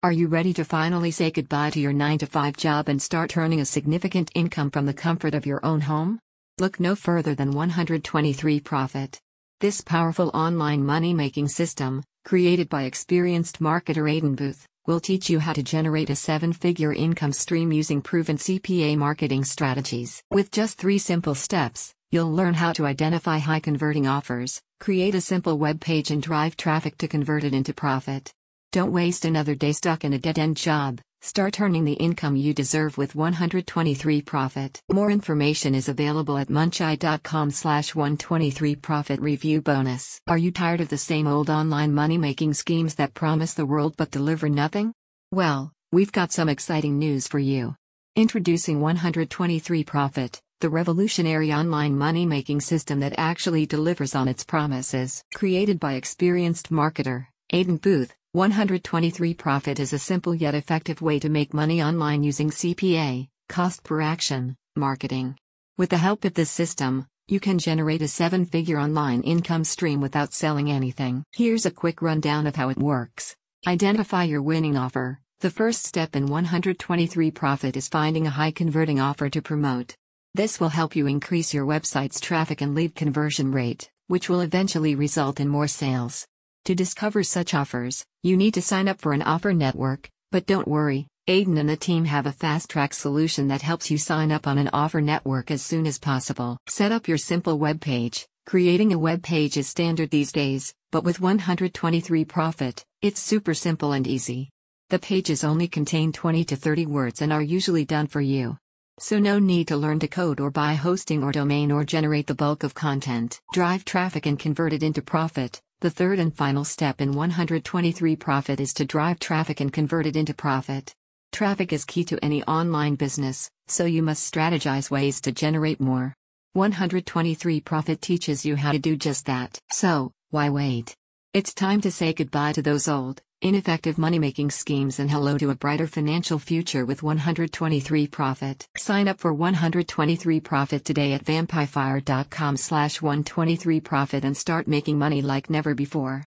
Are you ready to finally say goodbye to your 9 to 5 job and start earning a significant income from the comfort of your own home? Look no further than 123 Profit. This powerful online money making system, created by experienced marketer Aidan Booth, will teach you how to generate a seven figure income stream using proven CPA marketing strategies. With just three simple steps, you'll learn how to identify high converting offers, create a simple web page, and drive traffic to convert it into profit. Don't waste another day stuck in a dead end job. Start earning the income you deserve with 123 Profit. More information is available at muncheye.com slash 123 Profit Review Bonus. Are you tired of the same old online money making schemes that promise the world but deliver nothing? Well, we've got some exciting news for you. Introducing 123 Profit, the revolutionary online money making system that actually delivers on its promises. Created by experienced marketer, Aidan Booth, 123 Profit is a simple yet effective way to make money online using CPA, cost per action, marketing. With the help of this system, you can generate a seven figure online income stream without selling anything. Here's a quick rundown of how it works. Identify your winning offer. The first step in 123 Profit is finding a high converting offer to promote. This will help you increase your website's traffic and lead conversion rate, which will eventually result in more sales. To discover such offers, you need to sign up for an offer network, but don't worry, Aidan and the team have a fast track solution that helps you sign up on an offer network as soon as possible. Set up your simple web page. Creating a web page is standard these days, but with 123 Profit, it's super simple and easy. The pages only contain 20 to 30 words and are usually done for you. So no need to learn to code or buy hosting or domain or generate the bulk of content. Drive traffic and convert it into profit. The third and final step in 123 Profit is to drive traffic and convert it into profit. Traffic is key to any online business, so you must strategize ways to generate more. 123 Profit teaches you how to do just that. So, why wait? It's time to say goodbye to those old, ineffective money making schemes and hello to a brighter financial future with 123 Profit. Sign up for 123 Profit today at vampifire.com slash 123 Profit and start making money like never before.